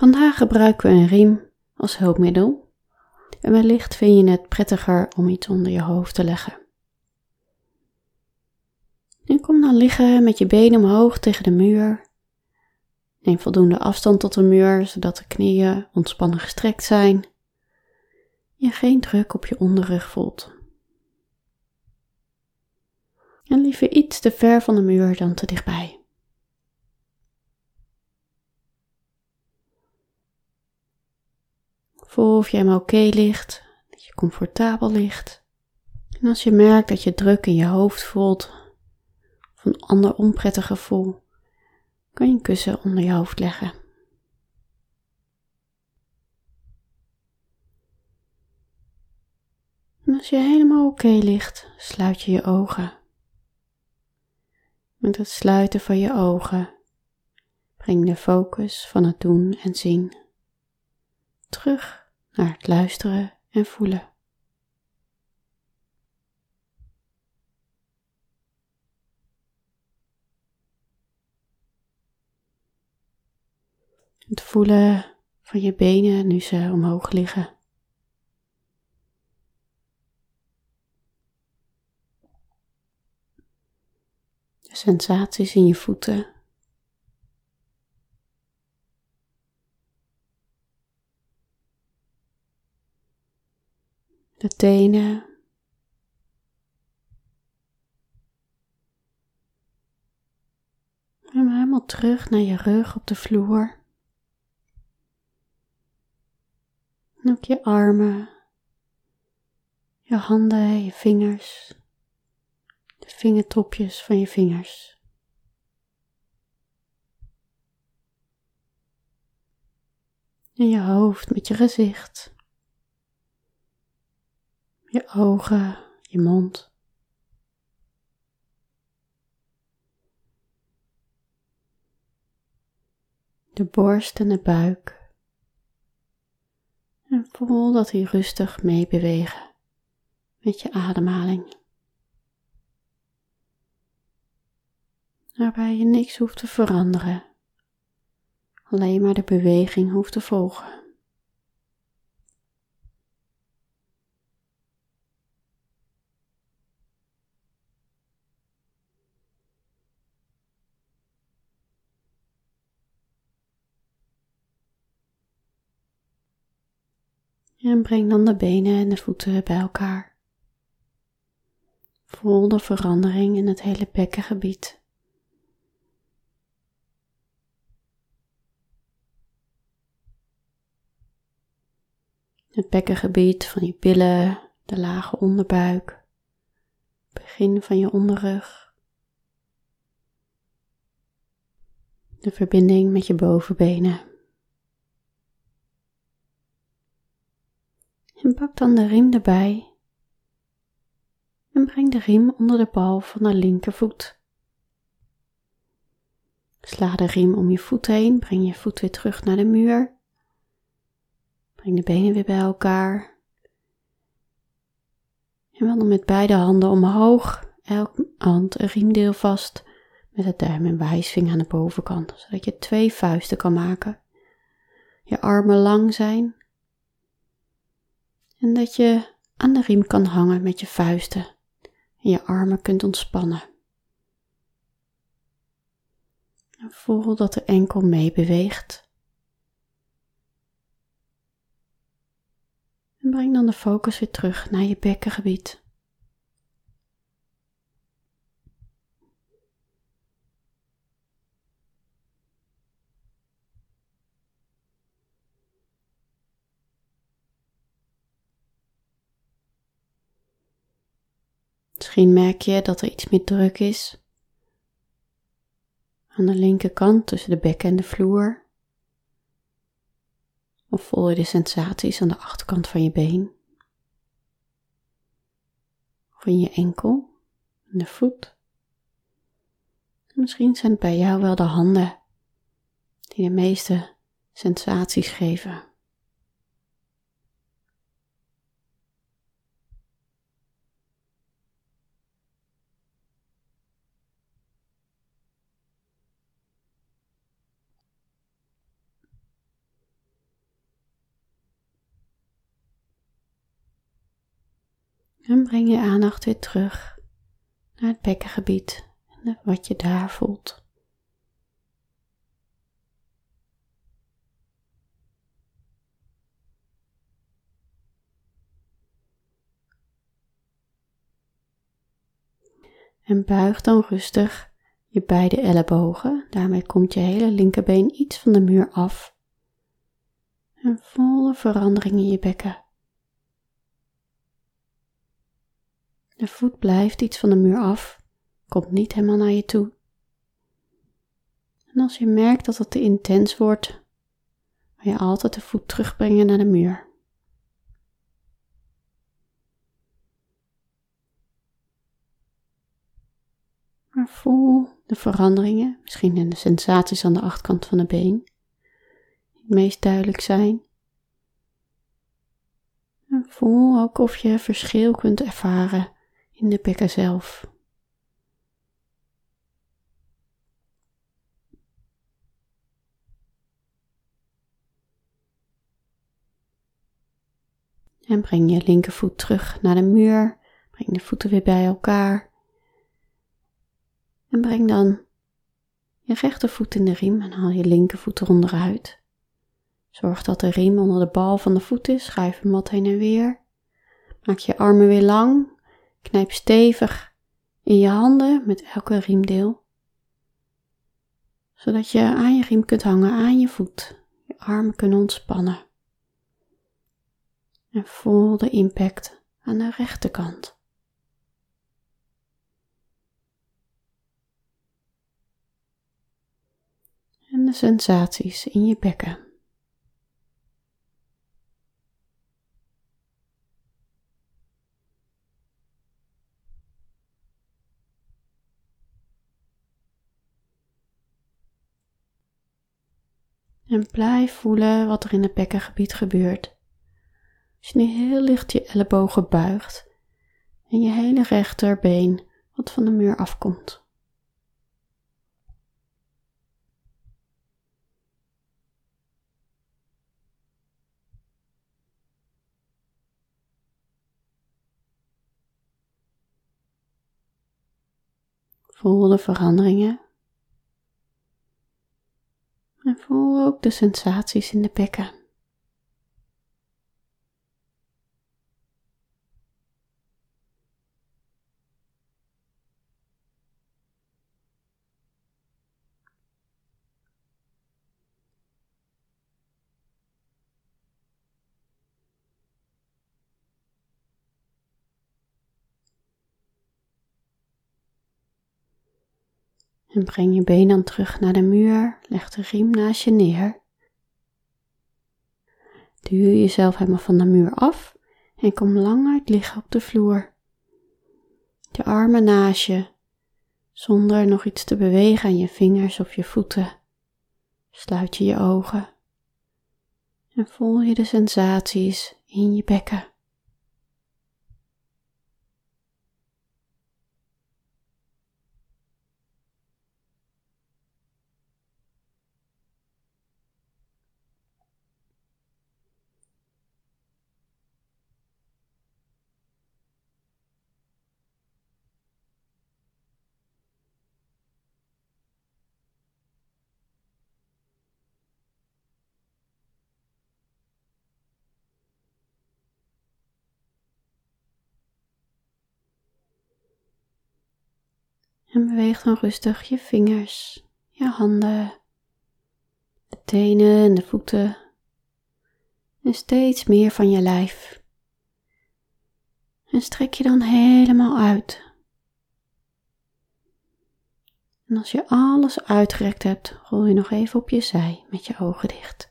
Vandaag gebruiken we een riem als hulpmiddel en wellicht vind je het prettiger om iets onder je hoofd te leggen. En kom dan liggen met je benen omhoog tegen de muur. Neem voldoende afstand tot de muur, zodat de knieën ontspannen gestrekt zijn. Je geen druk op je onderrug voelt. En liever iets te ver van de muur dan te dichtbij. Voel of je helemaal oké ligt, dat je comfortabel ligt. En als je merkt dat je druk in je hoofd voelt, of een ander onprettig gevoel, kan je een kussen onder je hoofd leggen. En als je helemaal oké ligt, sluit je je ogen. Met het sluiten van je ogen breng de focus van het doen en zien terug naar het luisteren en voelen. Het voelen van je benen nu ze omhoog liggen. De sensaties in je voeten. De tenen. En helemaal terug naar je rug op de vloer. En ook je armen, je handen, je vingers, de vingertopjes van je vingers. En je hoofd met je gezicht, je ogen, je mond. De borst en de buik. En voel dat die rustig meebewegen met je ademhaling. Waarbij je niks hoeft te veranderen, alleen maar de beweging hoeft te volgen. En breng dan de benen en de voeten bij elkaar. Voel de verandering in het hele bekkengebied. Het bekkengebied van je billen, de lage onderbuik, begin van je onderrug. De verbinding met je bovenbenen. En pak dan de riem erbij. En breng de riem onder de bal van de linkervoet. Sla de riem om je voet heen, breng je voet weer terug naar de muur. Breng de benen weer bij elkaar. En wandel met beide handen omhoog, elk hand een riemdeel vast met het duim en wijsvinger aan de bovenkant, zodat je twee vuisten kan maken. Je armen lang zijn en dat je aan de riem kan hangen met je vuisten en je armen kunt ontspannen. En voel dat de enkel meebeweegt. En breng dan de focus weer terug naar je bekkengebied. Misschien merk je dat er iets meer druk is aan de linkerkant tussen de bekken en de vloer. Of voel je de sensaties aan de achterkant van je been. Of in je enkel, en de voet. misschien zijn het bij jou wel de handen die de meeste sensaties geven. En breng je aandacht weer terug naar het bekkengebied en wat je daar voelt. En buig dan rustig je beide ellebogen. Daarmee komt je hele linkerbeen iets van de muur af. En volle verandering in je bekken. De voet blijft iets van de muur af, komt niet helemaal naar je toe. En als je merkt dat het te intens wordt, wil je altijd de voet terugbrengen naar de muur. Maar voel de veranderingen, misschien in de sensaties aan de achterkant van de been, die het meest duidelijk zijn. En voel ook of je verschil kunt ervaren in de bekken zelf. En breng je linkervoet terug naar de muur. Breng de voeten weer bij elkaar. En breng dan je rechtervoet in de riem en haal je linkervoet eronderuit. Zorg dat de riem onder de bal van de voet is. Schuif hem wat heen en weer. Maak je armen weer lang. Knijp stevig in je handen met elke riemdeel. Zodat je aan je riem kunt hangen aan je voet. Je armen kunnen ontspannen. En voel de impact aan de rechterkant. En de sensaties in je bekken. En blijf voelen wat er in het bekkengebied gebeurt. Als je nu heel licht je ellebogen buigt en je hele rechterbeen wat van de muur afkomt. Voel de veranderingen en voel de sensaties in de bekken. En breng je been dan terug naar de muur, leg de riem naast je neer. Duw jezelf helemaal van de muur af en kom lang uit liggen op de vloer. Je armen naast je, zonder nog iets te bewegen aan je vingers of je voeten. Sluit je je ogen en voel je de sensaties in je bekken. En beweeg dan rustig je vingers, je handen, de tenen en de voeten en steeds meer van je lijf. En strek je dan helemaal uit. En als je alles uitgerekt hebt, rol je nog even op je zij met je ogen dicht.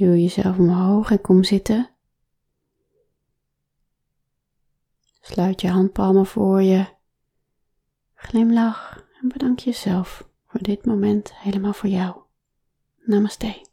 Duw jezelf omhoog en kom zitten. Sluit je handpalmen voor je. Glimlach en bedank jezelf voor dit moment helemaal voor jou. Namaste.